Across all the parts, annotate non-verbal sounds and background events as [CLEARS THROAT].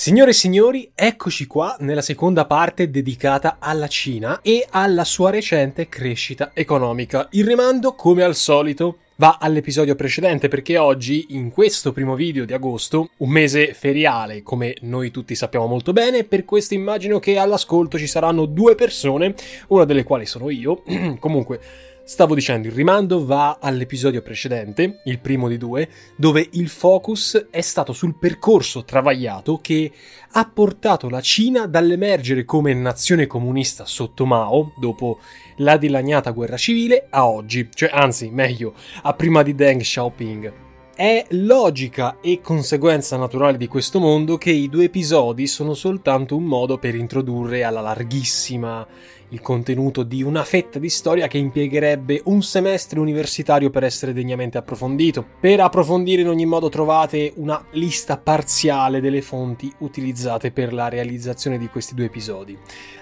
Signore e signori, eccoci qua nella seconda parte dedicata alla Cina e alla sua recente crescita economica. Il rimando, come al solito, va all'episodio precedente perché oggi, in questo primo video di agosto, un mese feriale, come noi tutti sappiamo molto bene, per questo immagino che all'ascolto ci saranno due persone, una delle quali sono io. [CLEARS THROAT] Comunque, Stavo dicendo, il rimando va all'episodio precedente, il primo di due, dove il focus è stato sul percorso travagliato che ha portato la Cina dall'emergere come nazione comunista sotto Mao, dopo la dilaniata guerra civile, a oggi, cioè anzi, meglio, a prima di Deng Xiaoping. È logica e conseguenza naturale di questo mondo che i due episodi sono soltanto un modo per introdurre alla larghissima il contenuto di una fetta di storia che impiegherebbe un semestre universitario per essere degnamente approfondito. Per approfondire in ogni modo trovate una lista parziale delle fonti utilizzate per la realizzazione di questi due episodi.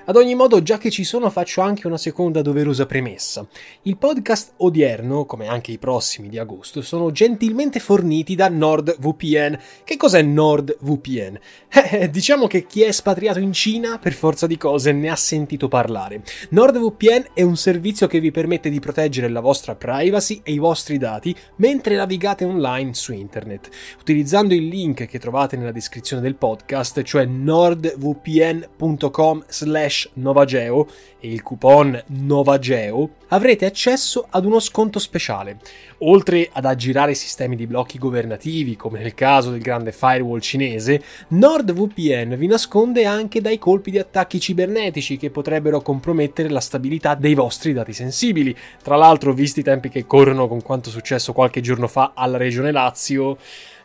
Ad ogni modo, già che ci sono, faccio anche una seconda doverosa premessa. Il podcast odierno, come anche i prossimi di agosto, sono gentilmente forniti da NordVPN. Che cos'è NordVPN? [LAUGHS] Eh, diciamo che chi è espatriato in Cina, per forza di cose, ne ha sentito parlare. NordVPN è un servizio che vi permette di proteggere la vostra privacy e i vostri dati mentre navigate online su internet. Utilizzando il link che trovate nella descrizione del podcast, cioè nordvpn.com slash novageo e il coupon novageo, avrete accesso ad uno sconto speciale. Oltre ad aggirare sistemi di blocchi governativi, come nel caso del grande firewall cinese, NordVPN vi nasconde anche dai colpi di attacchi cibernetici che potrebbero compromettere la stabilità dei vostri dati sensibili. Tra l'altro, visti i tempi che corrono con quanto successo qualche giorno fa alla regione Lazio,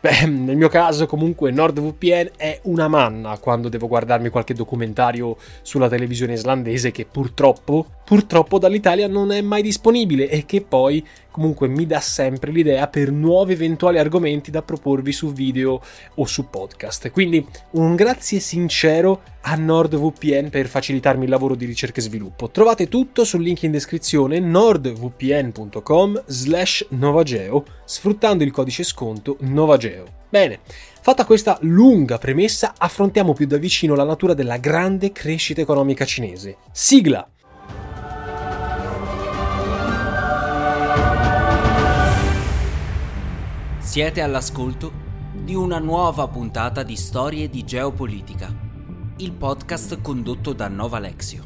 Beh, nel mio caso comunque NordVPN è una manna quando devo guardarmi qualche documentario sulla televisione islandese che purtroppo, purtroppo dall'Italia non è mai disponibile e che poi comunque mi dà sempre l'idea per nuovi eventuali argomenti da proporvi su video o su podcast. Quindi un grazie sincero a NordVPN per facilitarmi il lavoro di ricerca e sviluppo. Trovate tutto sul link in descrizione nordvpn.com slash novageo sfruttando il codice sconto novageo. Bene, fatta questa lunga premessa, affrontiamo più da vicino la natura della grande crescita economica cinese. Sigla! Siete all'ascolto di una nuova puntata di Storie di Geopolitica, il podcast condotto da Nova Lexio.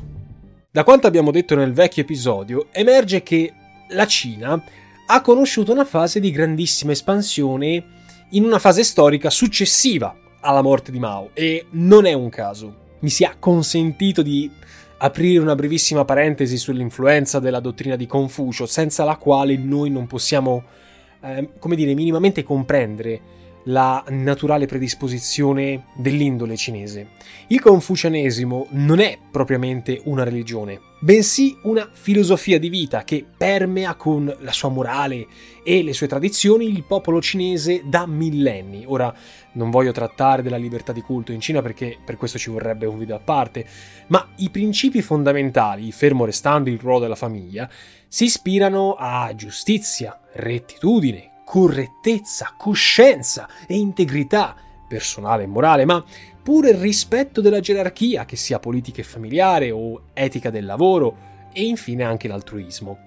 Da quanto abbiamo detto nel vecchio episodio, emerge che la Cina ha conosciuto una fase di grandissima espansione in una fase storica successiva alla morte di Mao e non è un caso. Mi sia consentito di aprire una brevissima parentesi sull'influenza della dottrina di Confucio, senza la quale noi non possiamo, eh, come dire, minimamente comprendere la naturale predisposizione dell'indole cinese. Il confucianesimo non è propriamente una religione, bensì una filosofia di vita che permea con la sua morale e le sue tradizioni il popolo cinese da millenni. Ora, non voglio trattare della libertà di culto in Cina perché per questo ci vorrebbe un video a parte, ma i principi fondamentali, fermo restando il ruolo della famiglia, si ispirano a giustizia, rettitudine, correttezza, coscienza e integrità personale e morale, ma pure il rispetto della gerarchia, che sia politica e familiare o etica del lavoro, e infine anche l'altruismo.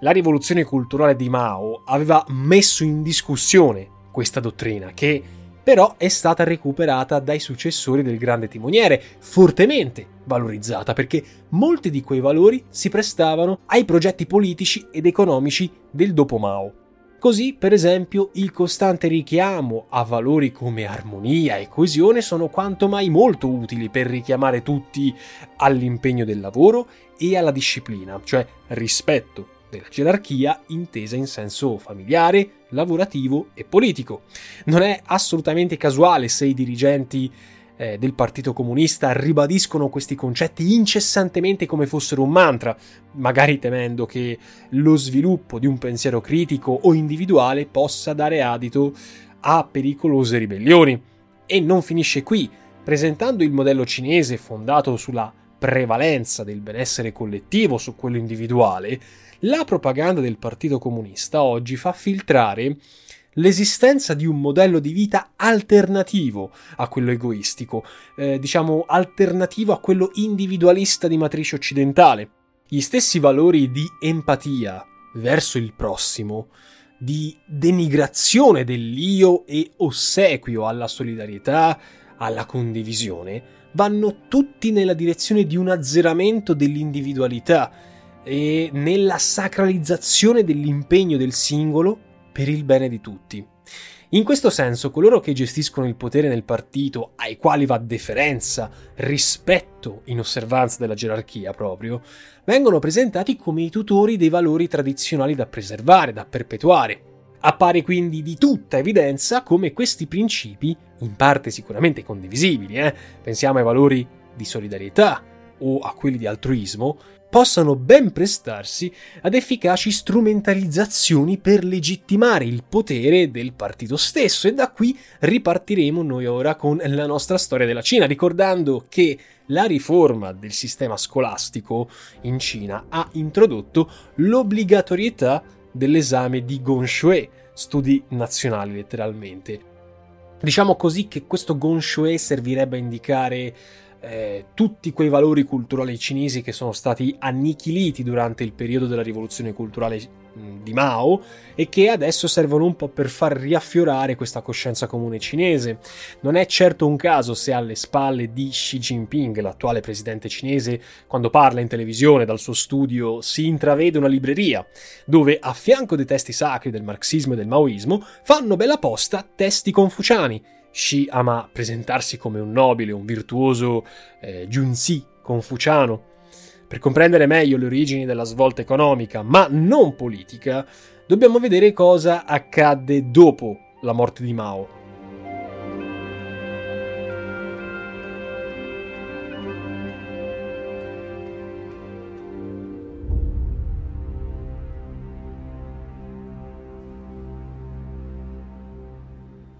La rivoluzione culturale di Mao aveva messo in discussione questa dottrina, che però è stata recuperata dai successori del grande timoniere, fortemente valorizzata perché molti di quei valori si prestavano ai progetti politici ed economici del dopo Mao. Così, per esempio, il costante richiamo a valori come armonia e coesione sono quanto mai molto utili per richiamare tutti all'impegno del lavoro e alla disciplina, cioè rispetto della gerarchia intesa in senso familiare, lavorativo e politico. Non è assolutamente casuale se i dirigenti eh, del Partito Comunista ribadiscono questi concetti incessantemente come fossero un mantra, magari temendo che lo sviluppo di un pensiero critico o individuale possa dare adito a pericolose ribellioni. E non finisce qui, presentando il modello cinese fondato sulla prevalenza del benessere collettivo su quello individuale, la propaganda del Partito Comunista oggi fa filtrare l'esistenza di un modello di vita alternativo a quello egoistico, eh, diciamo alternativo a quello individualista di matrice occidentale. Gli stessi valori di empatia verso il prossimo, di denigrazione dell'io e ossequio alla solidarietà, alla condivisione, vanno tutti nella direzione di un azzeramento dell'individualità e nella sacralizzazione dell'impegno del singolo per il bene di tutti. In questo senso, coloro che gestiscono il potere nel partito, ai quali va deferenza, rispetto in osservanza della gerarchia proprio, vengono presentati come i tutori dei valori tradizionali da preservare, da perpetuare. Appare quindi di tutta evidenza come questi principi, in parte sicuramente condivisibili, eh? pensiamo ai valori di solidarietà o a quelli di altruismo, possano ben prestarsi ad efficaci strumentalizzazioni per legittimare il potere del partito stesso e da qui ripartiremo noi ora con la nostra storia della Cina, ricordando che la riforma del sistema scolastico in Cina ha introdotto l'obbligatorietà dell'esame di Gongshui, studi nazionali letteralmente. Diciamo così che questo Gongshui servirebbe a indicare eh, tutti quei valori culturali cinesi che sono stati annichiliti durante il periodo della rivoluzione culturale di Mao e che adesso servono un po' per far riaffiorare questa coscienza comune cinese. Non è certo un caso se alle spalle di Xi Jinping, l'attuale presidente cinese, quando parla in televisione dal suo studio si intravede una libreria dove a fianco dei testi sacri del marxismo e del maoismo fanno bella posta testi confuciani Xi ama presentarsi come un nobile, un virtuoso eh, Junzi confuciano. Per comprendere meglio le origini della svolta economica, ma non politica, dobbiamo vedere cosa accadde dopo la morte di Mao.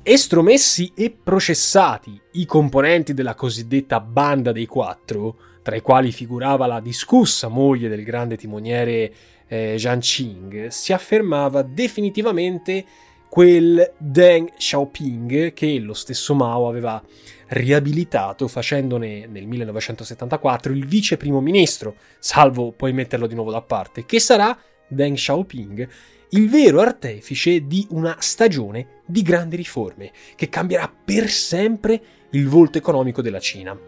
Estromessi e processati i componenti della cosiddetta banda dei quattro, tra i quali figurava la discussa moglie del grande timoniere eh, Zhang Qing, si affermava definitivamente quel Deng Xiaoping che lo stesso Mao aveva riabilitato facendone nel 1974 il vice primo ministro, salvo poi metterlo di nuovo da parte, che sarà Deng Xiaoping il vero artefice di una stagione di grandi riforme che cambierà per sempre il volto economico della Cina.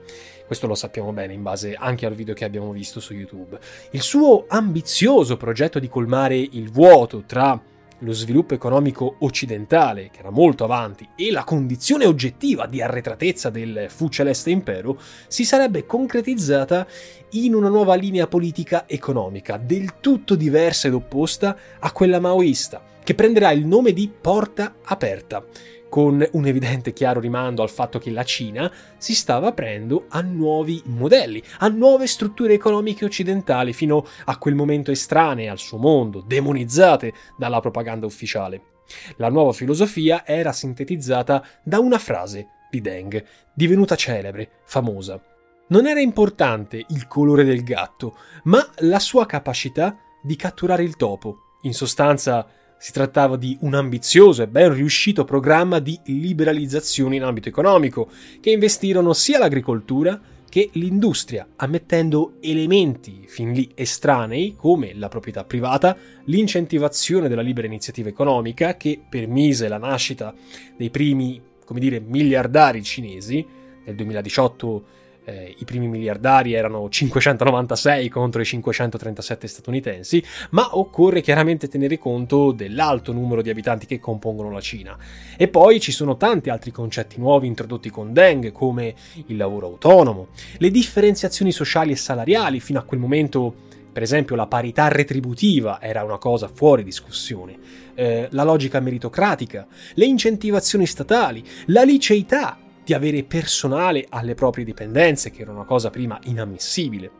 Questo lo sappiamo bene in base anche al video che abbiamo visto su YouTube. Il suo ambizioso progetto di colmare il vuoto tra lo sviluppo economico occidentale, che era molto avanti, e la condizione oggettiva di arretratezza del fu celeste impero, si sarebbe concretizzata in una nuova linea politica economica, del tutto diversa ed opposta a quella maoista, che prenderà il nome di Porta Aperta, con un evidente chiaro rimando al fatto che la Cina si stava aprendo a nuovi modelli, a nuove strutture economiche occidentali, fino a quel momento estranee al suo mondo, demonizzate dalla propaganda ufficiale. La nuova filosofia era sintetizzata da una frase di Deng, divenuta celebre, famosa. Non era importante il colore del gatto, ma la sua capacità di catturare il topo. In sostanza, si trattava di un ambizioso e ben riuscito programma di liberalizzazione in ambito economico, che investirono sia l'agricoltura che l'industria, ammettendo elementi fin lì estranei come la proprietà privata, l'incentivazione della libera iniziativa economica che permise la nascita dei primi, come dire, miliardari cinesi. Nel 2018 eh, i primi miliardari erano 596 contro i 537 statunitensi, ma occorre chiaramente tenere conto dell'alto numero di abitanti che compongono la Cina. E poi ci sono tanti altri concetti nuovi introdotti con Deng, come il lavoro autonomo, le differenziazioni sociali e salariali, fino a quel momento per esempio la parità retributiva era una cosa fuori discussione, eh, la logica meritocratica, le incentivazioni statali, la liceità di avere personale alle proprie dipendenze, che era una cosa prima inammissibile.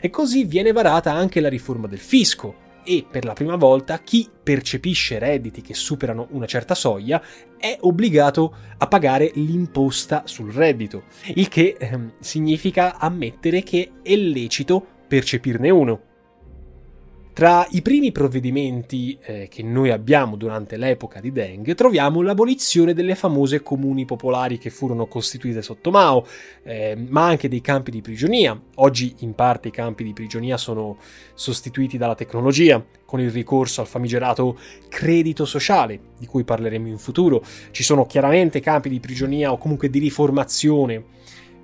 E così viene varata anche la riforma del fisco, e per la prima volta chi percepisce redditi che superano una certa soglia è obbligato a pagare l'imposta sul reddito, il che ehm, significa ammettere che è lecito percepirne uno. Tra i primi provvedimenti eh, che noi abbiamo durante l'epoca di Deng troviamo l'abolizione delle famose comuni popolari che furono costituite sotto Mao, eh, ma anche dei campi di prigionia. Oggi in parte i campi di prigionia sono sostituiti dalla tecnologia, con il ricorso al famigerato credito sociale, di cui parleremo in futuro. Ci sono chiaramente campi di prigionia o comunque di riformazione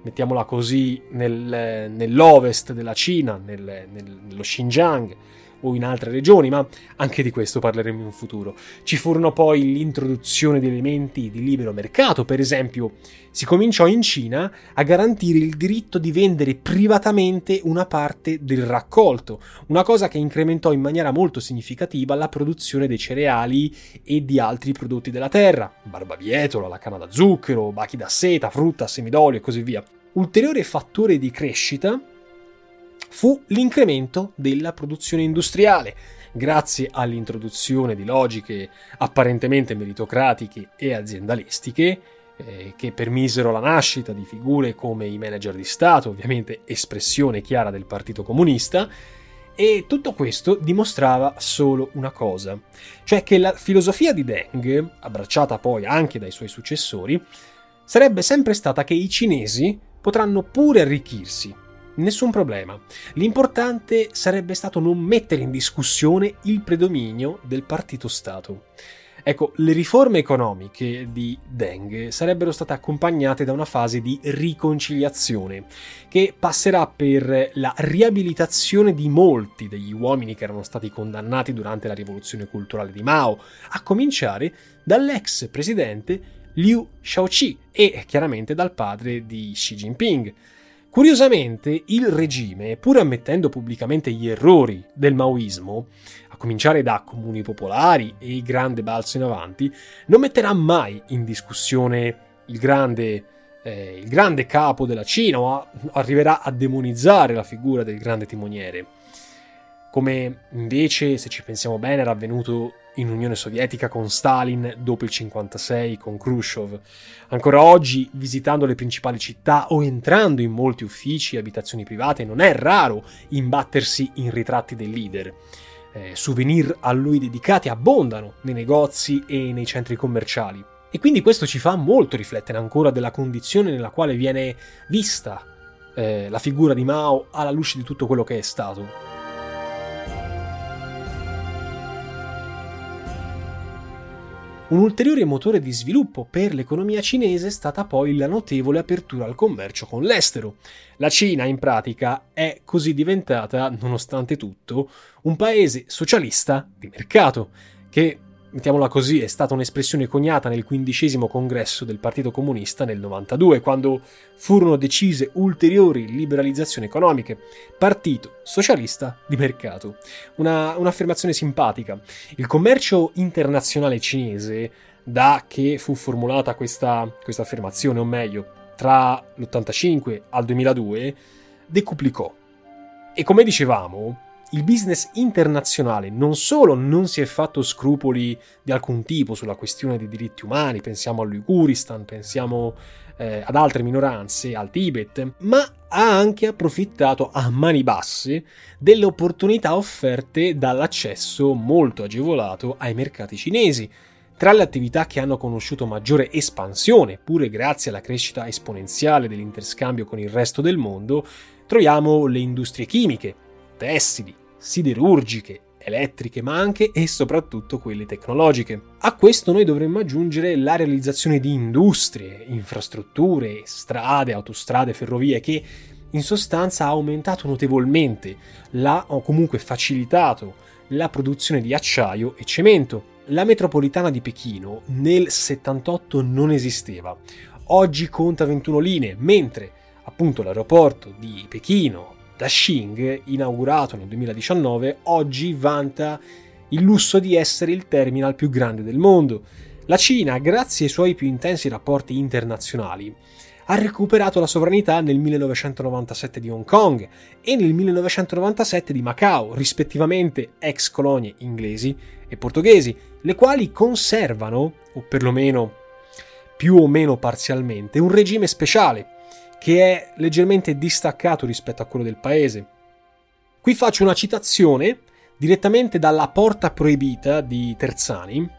mettiamola così, nel, nell'ovest della Cina, nel, nel, nello Xinjiang, o in altre regioni, ma anche di questo parleremo in futuro. Ci furono poi l'introduzione di elementi di libero mercato, per esempio si cominciò in Cina a garantire il diritto di vendere privatamente una parte del raccolto, una cosa che incrementò in maniera molto significativa la produzione dei cereali e di altri prodotti della terra, barbabietola, la canna da zucchero, bachi da seta, frutta, semidolio e così via. Ulteriore fattore di crescita fu l'incremento della produzione industriale, grazie all'introduzione di logiche apparentemente meritocratiche e aziendalistiche, eh, che permisero la nascita di figure come i manager di Stato, ovviamente espressione chiara del Partito Comunista, e tutto questo dimostrava solo una cosa, cioè che la filosofia di Deng, abbracciata poi anche dai suoi successori, sarebbe sempre stata che i cinesi potranno pure arricchirsi, Nessun problema. L'importante sarebbe stato non mettere in discussione il predominio del partito Stato. Ecco, le riforme economiche di Deng sarebbero state accompagnate da una fase di riconciliazione, che passerà per la riabilitazione di molti degli uomini che erano stati condannati durante la rivoluzione culturale di Mao, a cominciare dall'ex presidente Liu Shaoqi e chiaramente dal padre di Xi Jinping. Curiosamente, il regime, pur ammettendo pubblicamente gli errori del maoismo, a cominciare da comuni popolari e il grande balzo in avanti, non metterà mai in discussione il grande, eh, il grande capo della Cina o arriverà a demonizzare la figura del grande timoniere. Come invece, se ci pensiamo bene, era avvenuto in Unione Sovietica con Stalin, dopo il 56 con Khrushchev. Ancora oggi, visitando le principali città o entrando in molti uffici e abitazioni private, non è raro imbattersi in ritratti del leader. Eh, souvenir a lui dedicati abbondano nei negozi e nei centri commerciali. E quindi questo ci fa molto riflettere ancora della condizione nella quale viene vista eh, la figura di Mao alla luce di tutto quello che è stato. Un ulteriore motore di sviluppo per l'economia cinese è stata poi la notevole apertura al commercio con l'estero. La Cina, in pratica, è così diventata, nonostante tutto, un paese socialista di mercato, che mettiamola così, è stata un'espressione coniata nel quindicesimo congresso del Partito Comunista nel 92, quando furono decise ulteriori liberalizzazioni economiche. Partito socialista di mercato. Una, un'affermazione simpatica. Il commercio internazionale cinese da che fu formulata questa, questa affermazione, o meglio, tra l'85 al 2002, decuplicò. E come dicevamo, il business internazionale non solo non si è fatto scrupoli di alcun tipo sulla questione dei diritti umani, pensiamo all'Uiguristan, pensiamo eh, ad altre minoranze, al Tibet, ma ha anche approfittato a mani basse delle opportunità offerte dall'accesso molto agevolato ai mercati cinesi. Tra le attività che hanno conosciuto maggiore espansione, pure grazie alla crescita esponenziale dell'interscambio con il resto del mondo, troviamo le industrie chimiche, tessili, siderurgiche, elettriche, ma anche e soprattutto quelle tecnologiche. A questo noi dovremmo aggiungere la realizzazione di industrie, infrastrutture, strade, autostrade, ferrovie che in sostanza ha aumentato notevolmente la, o comunque facilitato la produzione di acciaio e cemento. La metropolitana di Pechino nel 78 non esisteva. Oggi conta 21 linee, mentre appunto l'aeroporto di Pechino da Xing, inaugurato nel 2019, oggi vanta il lusso di essere il terminal più grande del mondo. La Cina, grazie ai suoi più intensi rapporti internazionali, ha recuperato la sovranità nel 1997 di Hong Kong e nel 1997 di Macao, rispettivamente ex colonie inglesi e portoghesi, le quali conservano, o perlomeno più o meno parzialmente, un regime speciale che è leggermente distaccato rispetto a quello del paese. Qui faccio una citazione direttamente dalla Porta Proibita di Terzani.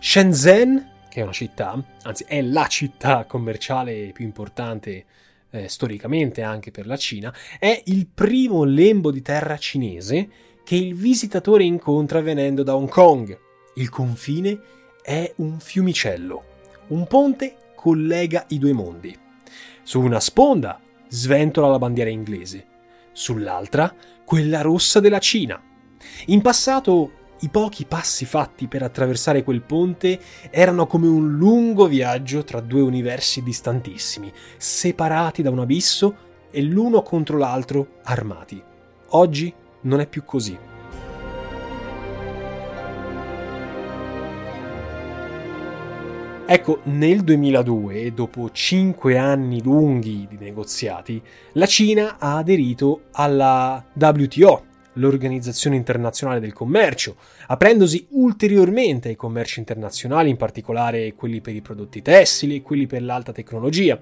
Shenzhen, che è una città, anzi è la città commerciale più importante eh, storicamente anche per la Cina, è il primo lembo di terra cinese che il visitatore incontra venendo da Hong Kong. Il confine è un fiumicello. Un ponte collega i due mondi. Su una sponda sventola la bandiera inglese, sull'altra quella rossa della Cina. In passato i pochi passi fatti per attraversare quel ponte erano come un lungo viaggio tra due universi distantissimi, separati da un abisso e l'uno contro l'altro armati. Oggi non è più così. Ecco, nel 2002, dopo cinque anni lunghi di negoziati, la Cina ha aderito alla WTO, l'Organizzazione Internazionale del Commercio, aprendosi ulteriormente ai commerci internazionali, in particolare quelli per i prodotti tessili e quelli per l'alta tecnologia.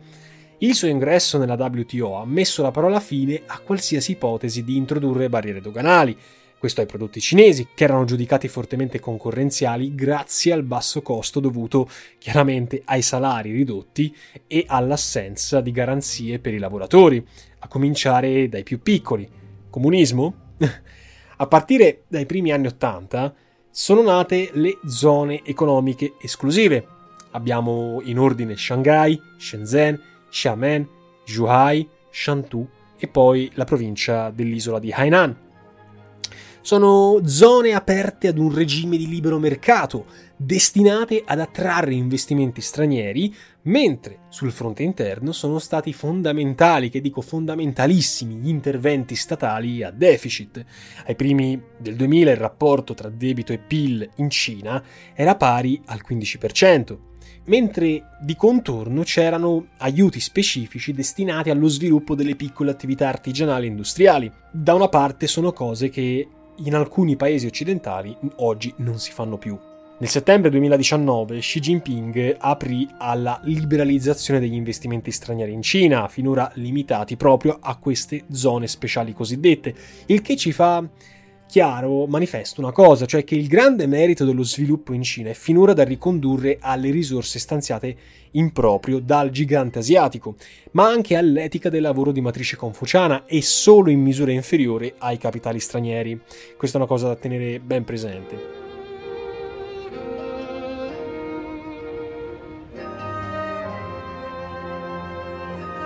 Il suo ingresso nella WTO ha messo la parola fine a qualsiasi ipotesi di introdurre barriere doganali, questo ai prodotti cinesi, che erano giudicati fortemente concorrenziali grazie al basso costo dovuto chiaramente ai salari ridotti e all'assenza di garanzie per i lavoratori, a cominciare dai più piccoli. Comunismo? [LAUGHS] a partire dai primi anni Ottanta sono nate le zone economiche esclusive. Abbiamo in ordine Shanghai, Shenzhen, Xiamen, Zhuhai, Shantou e poi la provincia dell'isola di Hainan sono zone aperte ad un regime di libero mercato, destinate ad attrarre investimenti stranieri, mentre sul fronte interno sono stati fondamentali, che dico fondamentalissimi, gli interventi statali a deficit. Ai primi del 2000 il rapporto tra debito e PIL in Cina era pari al 15% mentre di contorno c'erano aiuti specifici destinati allo sviluppo delle piccole attività artigianali e industriali. Da una parte sono cose che in alcuni paesi occidentali oggi non si fanno più. Nel settembre 2019 Xi Jinping aprì alla liberalizzazione degli investimenti stranieri in Cina, finora limitati proprio a queste zone speciali cosiddette, il che ci fa chiaro, manifesto una cosa, cioè che il grande merito dello sviluppo in Cina è finora da ricondurre alle risorse stanziate in proprio dal gigante asiatico, ma anche all'etica del lavoro di matrice confuciana e solo in misura inferiore ai capitali stranieri. Questa è una cosa da tenere ben presente.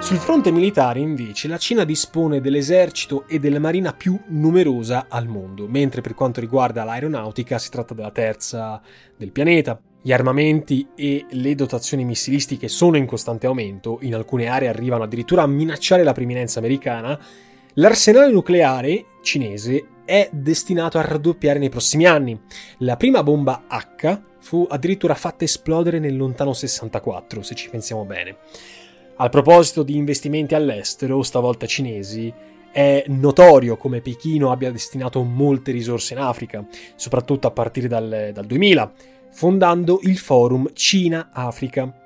Sul fronte militare, invece, la Cina dispone dell'esercito e della marina più numerosa al mondo, mentre per quanto riguarda l'aeronautica si tratta della terza del pianeta. Gli armamenti e le dotazioni missilistiche sono in costante aumento, in alcune aree arrivano addirittura a minacciare la preminenza americana. L'arsenale nucleare cinese è destinato a raddoppiare nei prossimi anni. La prima bomba H fu addirittura fatta esplodere nel lontano 64, se ci pensiamo bene. Al proposito di investimenti all'estero, stavolta cinesi, è notorio come Pechino abbia destinato molte risorse in Africa, soprattutto a partire dal, dal 2000, fondando il forum Cina-Africa.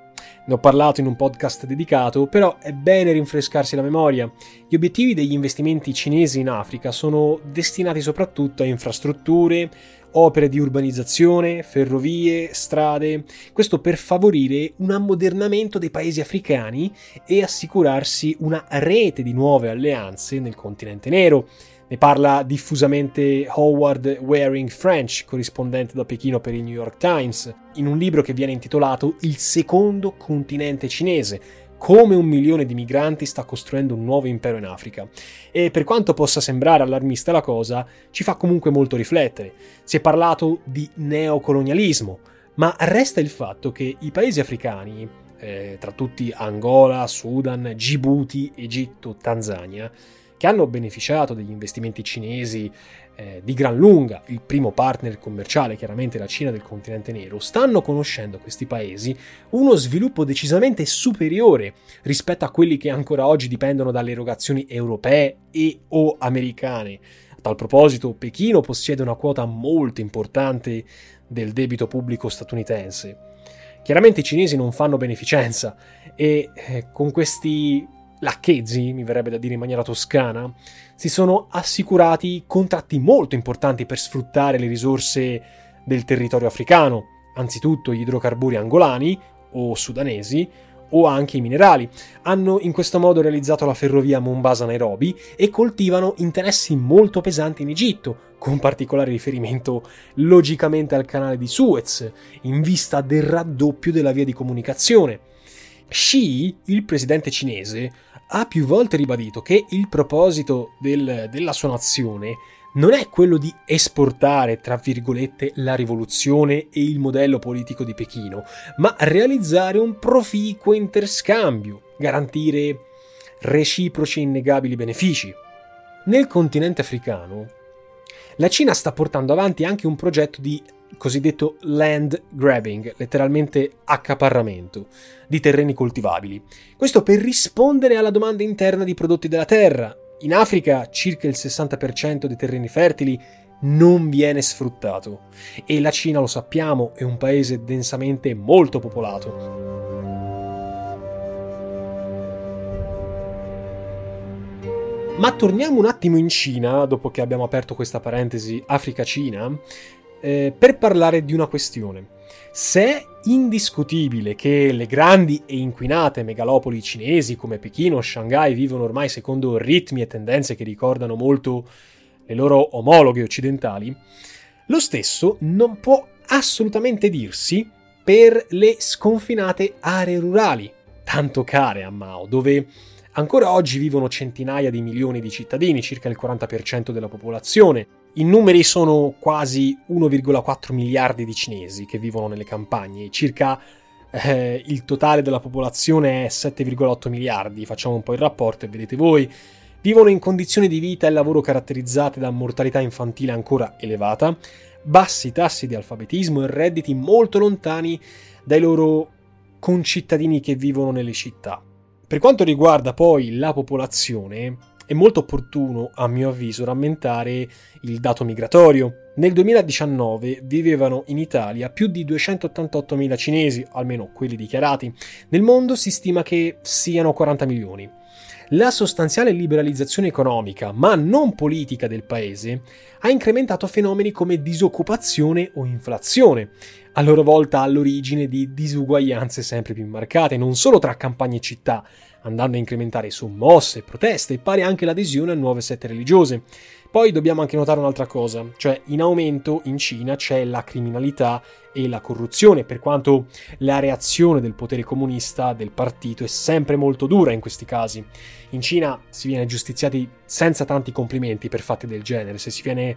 Ne ho parlato in un podcast dedicato, però è bene rinfrescarsi la memoria. Gli obiettivi degli investimenti cinesi in Africa sono destinati soprattutto a infrastrutture, opere di urbanizzazione, ferrovie, strade, questo per favorire un ammodernamento dei paesi africani e assicurarsi una rete di nuove alleanze nel continente nero. Ne parla diffusamente Howard Waring French, corrispondente da Pechino per il New York Times, in un libro che viene intitolato Il secondo continente cinese, come un milione di migranti sta costruendo un nuovo impero in Africa. E per quanto possa sembrare allarmista la cosa, ci fa comunque molto riflettere. Si è parlato di neocolonialismo, ma resta il fatto che i paesi africani, eh, tra tutti Angola, Sudan, Djibouti, Egitto, Tanzania, che hanno beneficiato degli investimenti cinesi eh, di gran lunga, il primo partner commerciale, chiaramente la Cina del continente nero, stanno conoscendo questi paesi uno sviluppo decisamente superiore rispetto a quelli che ancora oggi dipendono dalle erogazioni europee e o americane. A tal proposito, Pechino possiede una quota molto importante del debito pubblico statunitense. Chiaramente i cinesi non fanno beneficenza e eh, con questi lacchezzi, mi verrebbe da dire in maniera toscana, si sono assicurati contratti molto importanti per sfruttare le risorse del territorio africano, anzitutto gli idrocarburi angolani o sudanesi, o anche i minerali. Hanno in questo modo realizzato la ferrovia Mombasa-Nairobi e coltivano interessi molto pesanti in Egitto, con particolare riferimento logicamente al canale di Suez, in vista del raddoppio della via di comunicazione. Xi, il presidente cinese, ha più volte ribadito che il proposito del, della sua nazione non è quello di esportare, tra virgolette, la rivoluzione e il modello politico di Pechino, ma realizzare un proficuo interscambio, garantire reciproci e innegabili benefici. Nel continente africano, la Cina sta portando avanti anche un progetto di cosiddetto land grabbing, letteralmente accaparramento, di terreni coltivabili. Questo per rispondere alla domanda interna di prodotti della terra. In Africa circa il 60% dei terreni fertili non viene sfruttato e la Cina, lo sappiamo, è un paese densamente molto popolato. Ma torniamo un attimo in Cina, dopo che abbiamo aperto questa parentesi Africa-Cina, eh, per parlare di una questione. Se è indiscutibile che le grandi e inquinate megalopoli cinesi come Pechino o Shanghai vivono ormai secondo ritmi e tendenze che ricordano molto le loro omologhe occidentali, lo stesso non può assolutamente dirsi per le sconfinate aree rurali, tanto care a Mao, dove ancora oggi vivono centinaia di milioni di cittadini, circa il 40% della popolazione, i numeri sono quasi 1,4 miliardi di cinesi che vivono nelle campagne, circa eh, il totale della popolazione è 7,8 miliardi, facciamo un po' il rapporto e vedete voi, vivono in condizioni di vita e lavoro caratterizzate da mortalità infantile ancora elevata, bassi tassi di alfabetismo e redditi molto lontani dai loro concittadini che vivono nelle città. Per quanto riguarda poi la popolazione, è molto opportuno, a mio avviso, rammentare il dato migratorio. Nel 2019 vivevano in Italia più di 288.000 cinesi, almeno quelli dichiarati. Nel mondo si stima che siano 40 milioni. La sostanziale liberalizzazione economica, ma non politica del paese, ha incrementato fenomeni come disoccupazione o inflazione, a loro volta all'origine di disuguaglianze sempre più marcate, non solo tra campagne e città, andando a incrementare sommosse, proteste e pare anche l'adesione a nuove sette religiose. Poi dobbiamo anche notare un'altra cosa, cioè in aumento in Cina c'è la criminalità e la corruzione, per quanto la reazione del potere comunista del partito è sempre molto dura in questi casi. In Cina si viene giustiziati senza tanti complimenti per fatti del genere, se si viene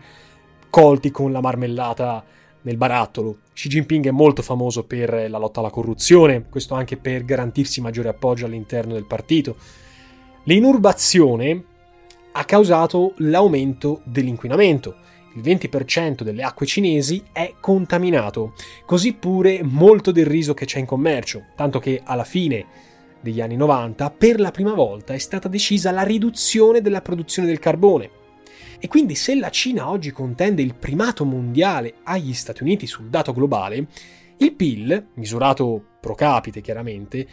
colti con la marmellata nel barattolo. Xi Jinping è molto famoso per la lotta alla corruzione, questo anche per garantirsi maggiore appoggio all'interno del partito. L'inurbazione ha causato l'aumento dell'inquinamento. Il 20% delle acque cinesi è contaminato, così pure molto del riso che c'è in commercio, tanto che alla fine degli anni 90 per la prima volta è stata decisa la riduzione della produzione del carbone. E quindi se la Cina oggi contende il primato mondiale agli Stati Uniti sul dato globale, il PIL, misurato pro capite chiaramente,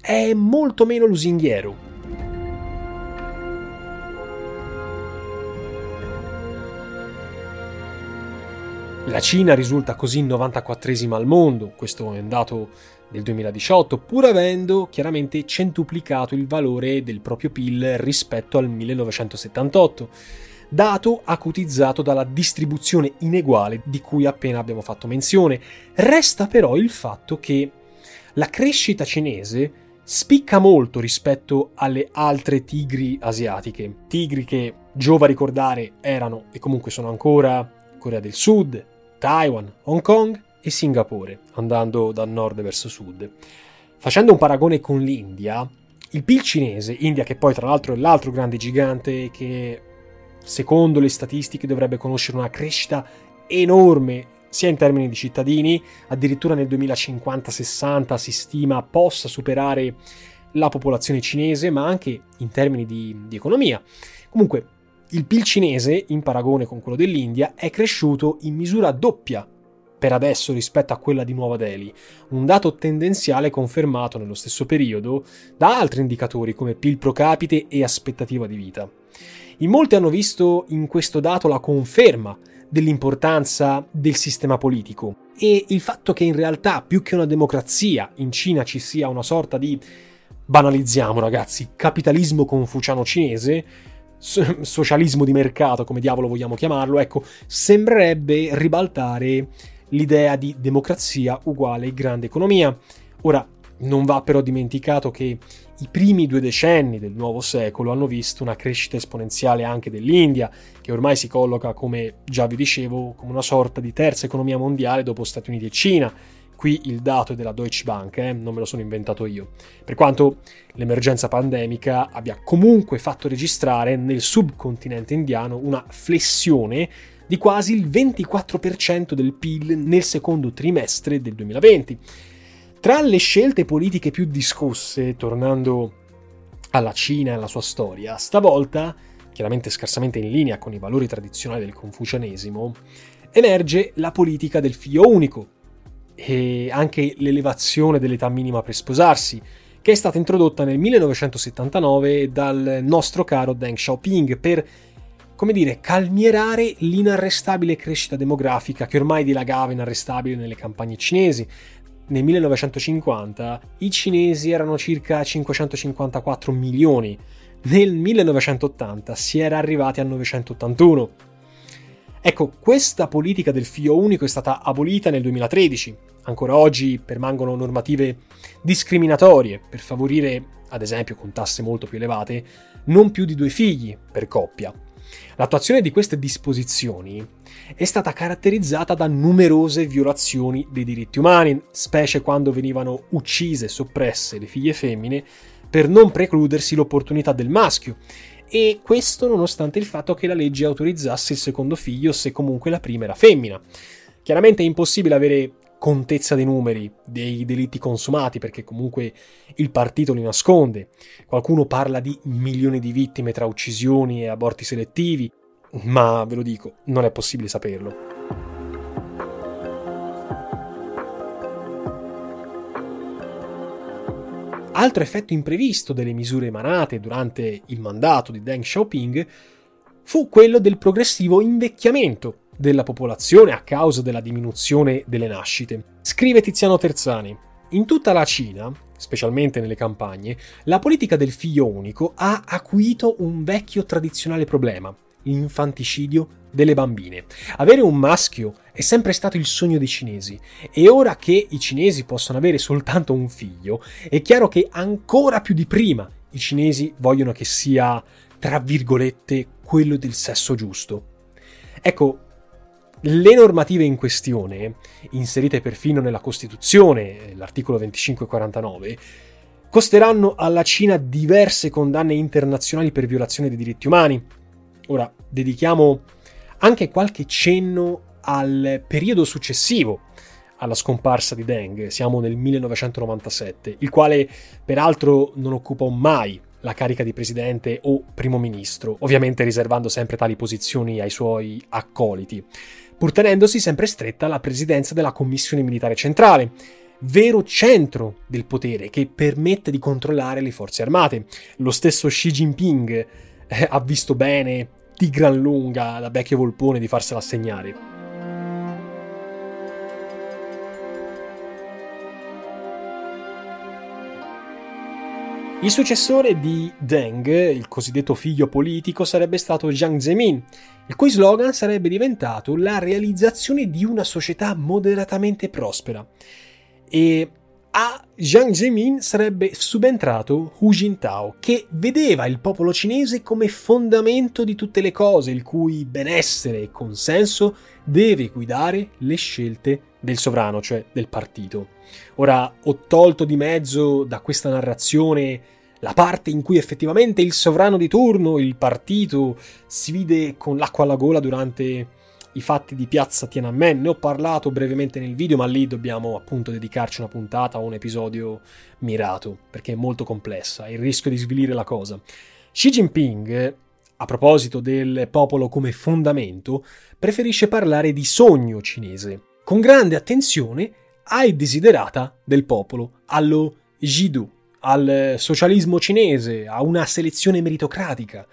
è molto meno lusinghiero. La Cina risulta così 94esima al mondo, questo è un dato del 2018, pur avendo chiaramente centuplicato il valore del proprio PIL rispetto al 1978, dato acutizzato dalla distribuzione ineguale di cui appena abbiamo fatto menzione. Resta però il fatto che la crescita cinese spicca molto rispetto alle altre tigri asiatiche, tigri che, giova ricordare, erano e comunque sono ancora Corea del Sud, Taiwan, Hong Kong e Singapore, andando da nord verso sud. Facendo un paragone con l'India, il PIL cinese, India che poi tra l'altro è l'altro grande gigante che secondo le statistiche dovrebbe conoscere una crescita enorme sia in termini di cittadini, addirittura nel 2050-60 si stima possa superare la popolazione cinese, ma anche in termini di, di economia. Comunque, il PIL cinese, in paragone con quello dell'India, è cresciuto in misura doppia per adesso rispetto a quella di Nuova Delhi, un dato tendenziale confermato nello stesso periodo da altri indicatori come PIL pro capite e aspettativa di vita. In molti hanno visto in questo dato la conferma dell'importanza del sistema politico e il fatto che in realtà più che una democrazia in Cina ci sia una sorta di banalizziamo ragazzi, capitalismo confuciano cinese socialismo di mercato, come diavolo vogliamo chiamarlo, ecco, sembrerebbe ribaltare l'idea di democrazia uguale grande economia. Ora, non va però dimenticato che i primi due decenni del nuovo secolo hanno visto una crescita esponenziale anche dell'India, che ormai si colloca, come già vi dicevo, come una sorta di terza economia mondiale dopo Stati Uniti e Cina Qui il dato è della Deutsche Bank, eh, non me lo sono inventato io. Per quanto l'emergenza pandemica abbia comunque fatto registrare nel subcontinente indiano una flessione di quasi il 24% del PIL nel secondo trimestre del 2020. Tra le scelte politiche più discusse, tornando alla Cina e alla sua storia, stavolta, chiaramente scarsamente in linea con i valori tradizionali del confucianesimo, emerge la politica del figlio unico, e anche l'elevazione dell'età minima per sposarsi, che è stata introdotta nel 1979 dal nostro caro Deng Xiaoping per, come dire, calmierare l'inarrestabile crescita demografica che ormai dilagava inarrestabile nelle campagne cinesi. Nel 1950 i cinesi erano circa 554 milioni, nel 1980 si era arrivati a 981. Ecco, questa politica del figlio unico è stata abolita nel 2013. Ancora oggi permangono normative discriminatorie per favorire, ad esempio con tasse molto più elevate, non più di due figli per coppia. L'attuazione di queste disposizioni è stata caratterizzata da numerose violazioni dei diritti umani, specie quando venivano uccise e soppresse le figlie femmine per non precludersi l'opportunità del maschio e questo nonostante il fatto che la legge autorizzasse il secondo figlio se comunque la prima era femmina. Chiaramente è impossibile avere contezza dei numeri dei delitti consumati perché comunque il partito li nasconde. Qualcuno parla di milioni di vittime tra uccisioni e aborti selettivi, ma ve lo dico, non è possibile saperlo. Altro effetto imprevisto delle misure emanate durante il mandato di Deng Xiaoping fu quello del progressivo invecchiamento della popolazione a causa della diminuzione delle nascite. Scrive Tiziano Terzani. In tutta la Cina, specialmente nelle campagne, la politica del figlio unico ha acuito un vecchio tradizionale problema, l'infanticidio delle bambine. Avere un maschio è sempre stato il sogno dei cinesi e ora che i cinesi possono avere soltanto un figlio, è chiaro che ancora più di prima i cinesi vogliono che sia, tra virgolette, quello del sesso giusto. Ecco, le normative in questione, inserite perfino nella Costituzione, l'articolo 2549, costeranno alla Cina diverse condanne internazionali per violazione dei diritti umani, Ora dedichiamo anche qualche cenno al periodo successivo alla scomparsa di Deng, siamo nel 1997, il quale peraltro non occupò mai la carica di presidente o primo ministro, ovviamente riservando sempre tali posizioni ai suoi accoliti, pur tenendosi sempre stretta la presidenza della Commissione Militare Centrale, vero centro del potere che permette di controllare le forze armate. Lo stesso Xi Jinping eh, ha visto bene di gran lunga da vecchio volpone di farsela assegnare. Il successore di Deng, il cosiddetto figlio politico, sarebbe stato Jiang Zemin, il cui slogan sarebbe diventato la realizzazione di una società moderatamente prospera. E a Jiang Zemin sarebbe subentrato Hu Jintao, che vedeva il popolo cinese come fondamento di tutte le cose, il cui benessere e consenso deve guidare le scelte del sovrano, cioè del partito. Ora ho tolto di mezzo da questa narrazione la parte in cui effettivamente il sovrano di turno, il partito, si vide con l'acqua alla gola durante i fatti di piazza Tiananmen. Ne ho parlato brevemente nel video, ma lì dobbiamo appunto dedicarci una puntata o un episodio mirato, perché è molto complessa, il rischio di svilire la cosa. Xi Jinping, a proposito del popolo come fondamento, preferisce parlare di sogno cinese, con grande attenzione ai desiderata del popolo, allo Jidu, al socialismo cinese, a una selezione meritocratica.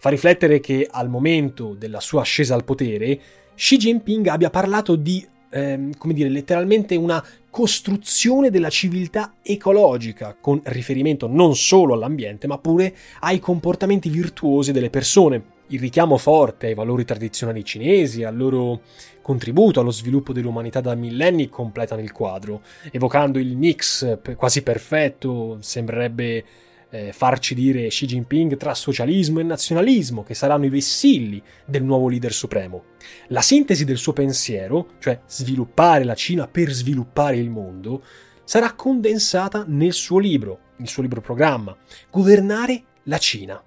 Fa riflettere che al momento della sua ascesa al potere, Xi Jinping abbia parlato di, ehm, come dire, letteralmente una costruzione della civiltà ecologica, con riferimento non solo all'ambiente, ma pure ai comportamenti virtuosi delle persone. Il richiamo forte ai valori tradizionali cinesi, al loro contributo allo sviluppo dell'umanità da millenni completano il quadro, evocando il mix quasi perfetto, sembrerebbe eh, farci dire Xi Jinping tra socialismo e nazionalismo, che saranno i vessilli del nuovo leader supremo. La sintesi del suo pensiero, cioè sviluppare la Cina per sviluppare il mondo, sarà condensata nel suo libro, il suo libro programma, Governare la Cina.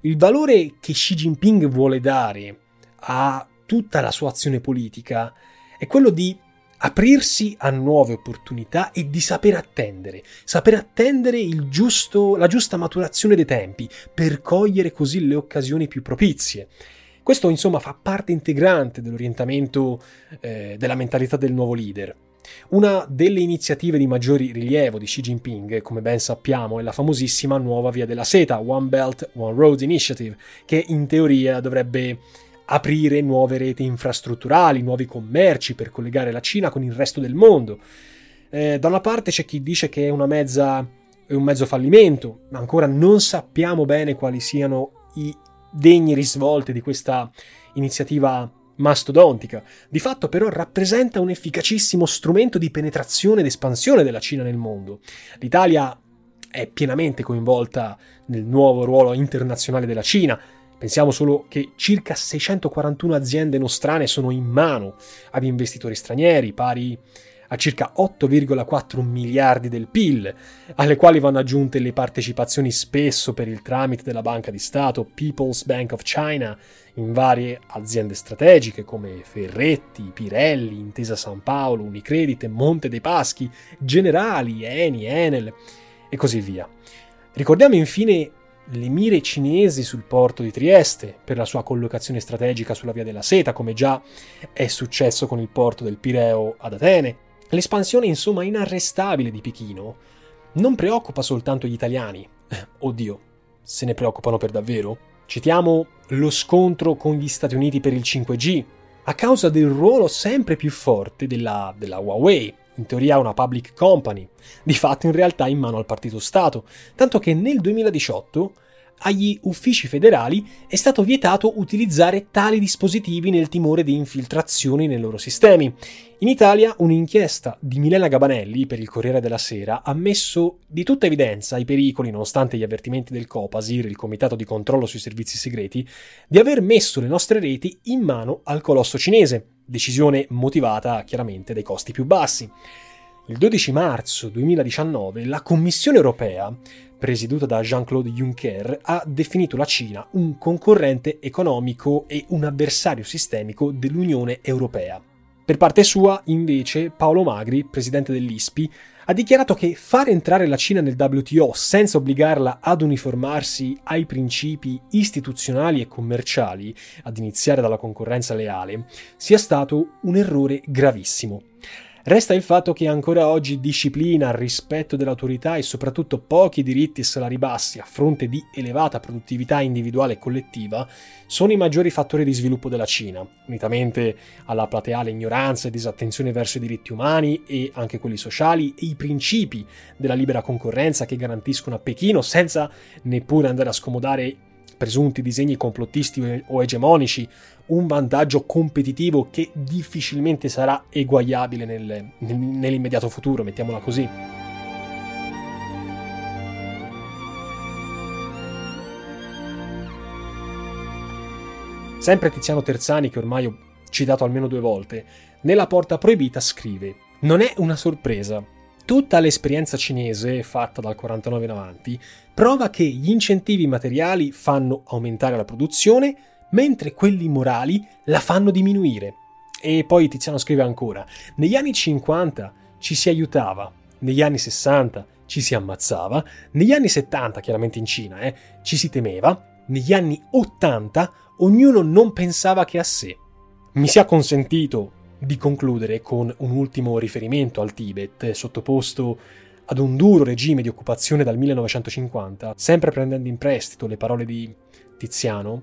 Il valore che Xi Jinping vuole dare a tutta la sua azione politica è quello di aprirsi a nuove opportunità e di saper attendere, saper attendere giusto, la giusta maturazione dei tempi per cogliere così le occasioni più propizie. Questo insomma fa parte integrante dell'orientamento eh, della mentalità del nuovo leader. Una delle iniziative di maggiori rilievo di Xi Jinping, come ben sappiamo, è la famosissima nuova via della seta, One Belt, One Road Initiative, che in teoria dovrebbe aprire nuove reti infrastrutturali, nuovi commerci per collegare la Cina con il resto del mondo. Eh, da una parte c'è chi dice che è, mezza, è un mezzo fallimento, ma ancora non sappiamo bene quali siano i degni risvolti di questa iniziativa mastodontica. Di fatto però rappresenta un efficacissimo strumento di penetrazione ed espansione della Cina nel mondo. L'Italia è pienamente coinvolta nel nuovo ruolo internazionale della Cina, Pensiamo solo che circa 641 aziende nostrane sono in mano ad investitori stranieri, pari a circa 8,4 miliardi del PIL, alle quali vanno aggiunte le partecipazioni spesso per il tramite della banca di Stato People's Bank of China in varie aziende strategiche come Ferretti, Pirelli, Intesa San Paolo, Unicredit, Monte dei Paschi, Generali, Eni, Enel e così via. Ricordiamo infine le mire cinesi sul porto di Trieste per la sua collocazione strategica sulla via della seta, come già è successo con il porto del Pireo ad Atene. L'espansione insomma inarrestabile di Pechino non preoccupa soltanto gli italiani. Eh, oddio, se ne preoccupano per davvero? Citiamo lo scontro con gli Stati Uniti per il 5G, a causa del ruolo sempre più forte della, della Huawei, in teoria una public company, di fatto in realtà in mano al partito Stato, tanto che nel 2018 agli uffici federali è stato vietato utilizzare tali dispositivi nel timore di infiltrazioni nei loro sistemi. In Italia un'inchiesta di Milena Gabanelli per il Corriere della Sera ha messo di tutta evidenza i pericoli, nonostante gli avvertimenti del COPASIR, il Comitato di controllo sui servizi segreti, di aver messo le nostre reti in mano al colosso cinese, decisione motivata chiaramente dai costi più bassi. Il 12 marzo 2019 la Commissione europea, presieduta da Jean-Claude Juncker, ha definito la Cina un concorrente economico e un avversario sistemico dell'Unione europea. Per parte sua, invece, Paolo Magri, presidente dell'ISPI, ha dichiarato che far entrare la Cina nel WTO senza obbligarla ad uniformarsi ai principi istituzionali e commerciali, ad iniziare dalla concorrenza leale, sia stato un errore gravissimo. Resta il fatto che ancora oggi disciplina, rispetto dell'autorità e soprattutto pochi diritti e salari bassi a fronte di elevata produttività individuale e collettiva sono i maggiori fattori di sviluppo della Cina, unitamente alla plateale ignoranza e disattenzione verso i diritti umani e anche quelli sociali e i principi della libera concorrenza che garantiscono a Pechino senza neppure andare a scomodare presunti disegni complottisti o egemonici, un vantaggio competitivo che difficilmente sarà eguagliabile nel, nel, nell'immediato futuro, mettiamola così. Sempre Tiziano Terzani, che ormai ho citato almeno due volte, nella Porta Proibita scrive: Non è una sorpresa Tutta l'esperienza cinese, fatta dal 49 in avanti, prova che gli incentivi materiali fanno aumentare la produzione, mentre quelli morali la fanno diminuire. E poi Tiziano scrive ancora, negli anni 50 ci si aiutava, negli anni 60 ci si ammazzava, negli anni 70, chiaramente in Cina, eh, ci si temeva, negli anni 80 ognuno non pensava che a sé. Mi sia consentito di concludere con un ultimo riferimento al Tibet, sottoposto ad un duro regime di occupazione dal 1950, sempre prendendo in prestito le parole di Tiziano,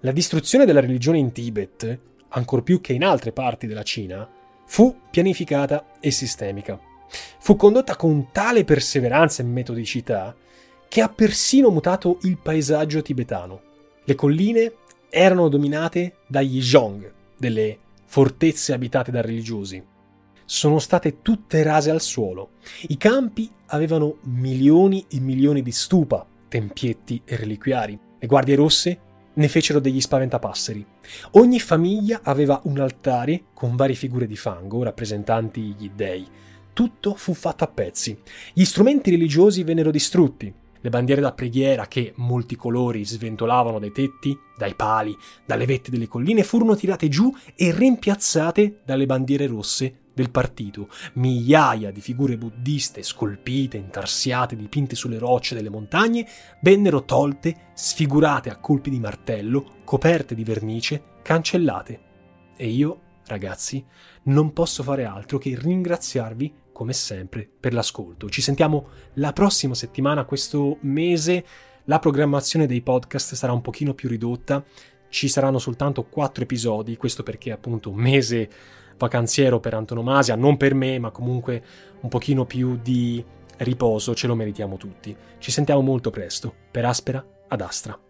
la distruzione della religione in Tibet, ancor più che in altre parti della Cina, fu pianificata e sistemica. Fu condotta con tale perseveranza e metodicità che ha persino mutato il paesaggio tibetano. Le colline erano dominate dagli Zhong, delle fortezze abitate da religiosi. Sono state tutte rase al suolo. I campi avevano milioni e milioni di stupa, tempietti e reliquiari. Le guardie rosse ne fecero degli spaventapasseri. Ogni famiglia aveva un altare con varie figure di fango rappresentanti gli dei. Tutto fu fatto a pezzi. Gli strumenti religiosi vennero distrutti, le bandiere da preghiera che multicolori sventolavano dai tetti, dai pali, dalle vette delle colline furono tirate giù e rimpiazzate dalle bandiere rosse del partito. Migliaia di figure buddiste scolpite, intarsiate, dipinte sulle rocce delle montagne vennero tolte, sfigurate a colpi di martello, coperte di vernice, cancellate. E io, ragazzi, non posso fare altro che ringraziarvi come sempre, per l'ascolto. Ci sentiamo la prossima settimana, questo mese la programmazione dei podcast sarà un pochino più ridotta, ci saranno soltanto quattro episodi, questo perché è appunto un mese vacanziero per antonomasia, non per me, ma comunque un pochino più di riposo ce lo meritiamo tutti. Ci sentiamo molto presto, per Aspera ad Astra.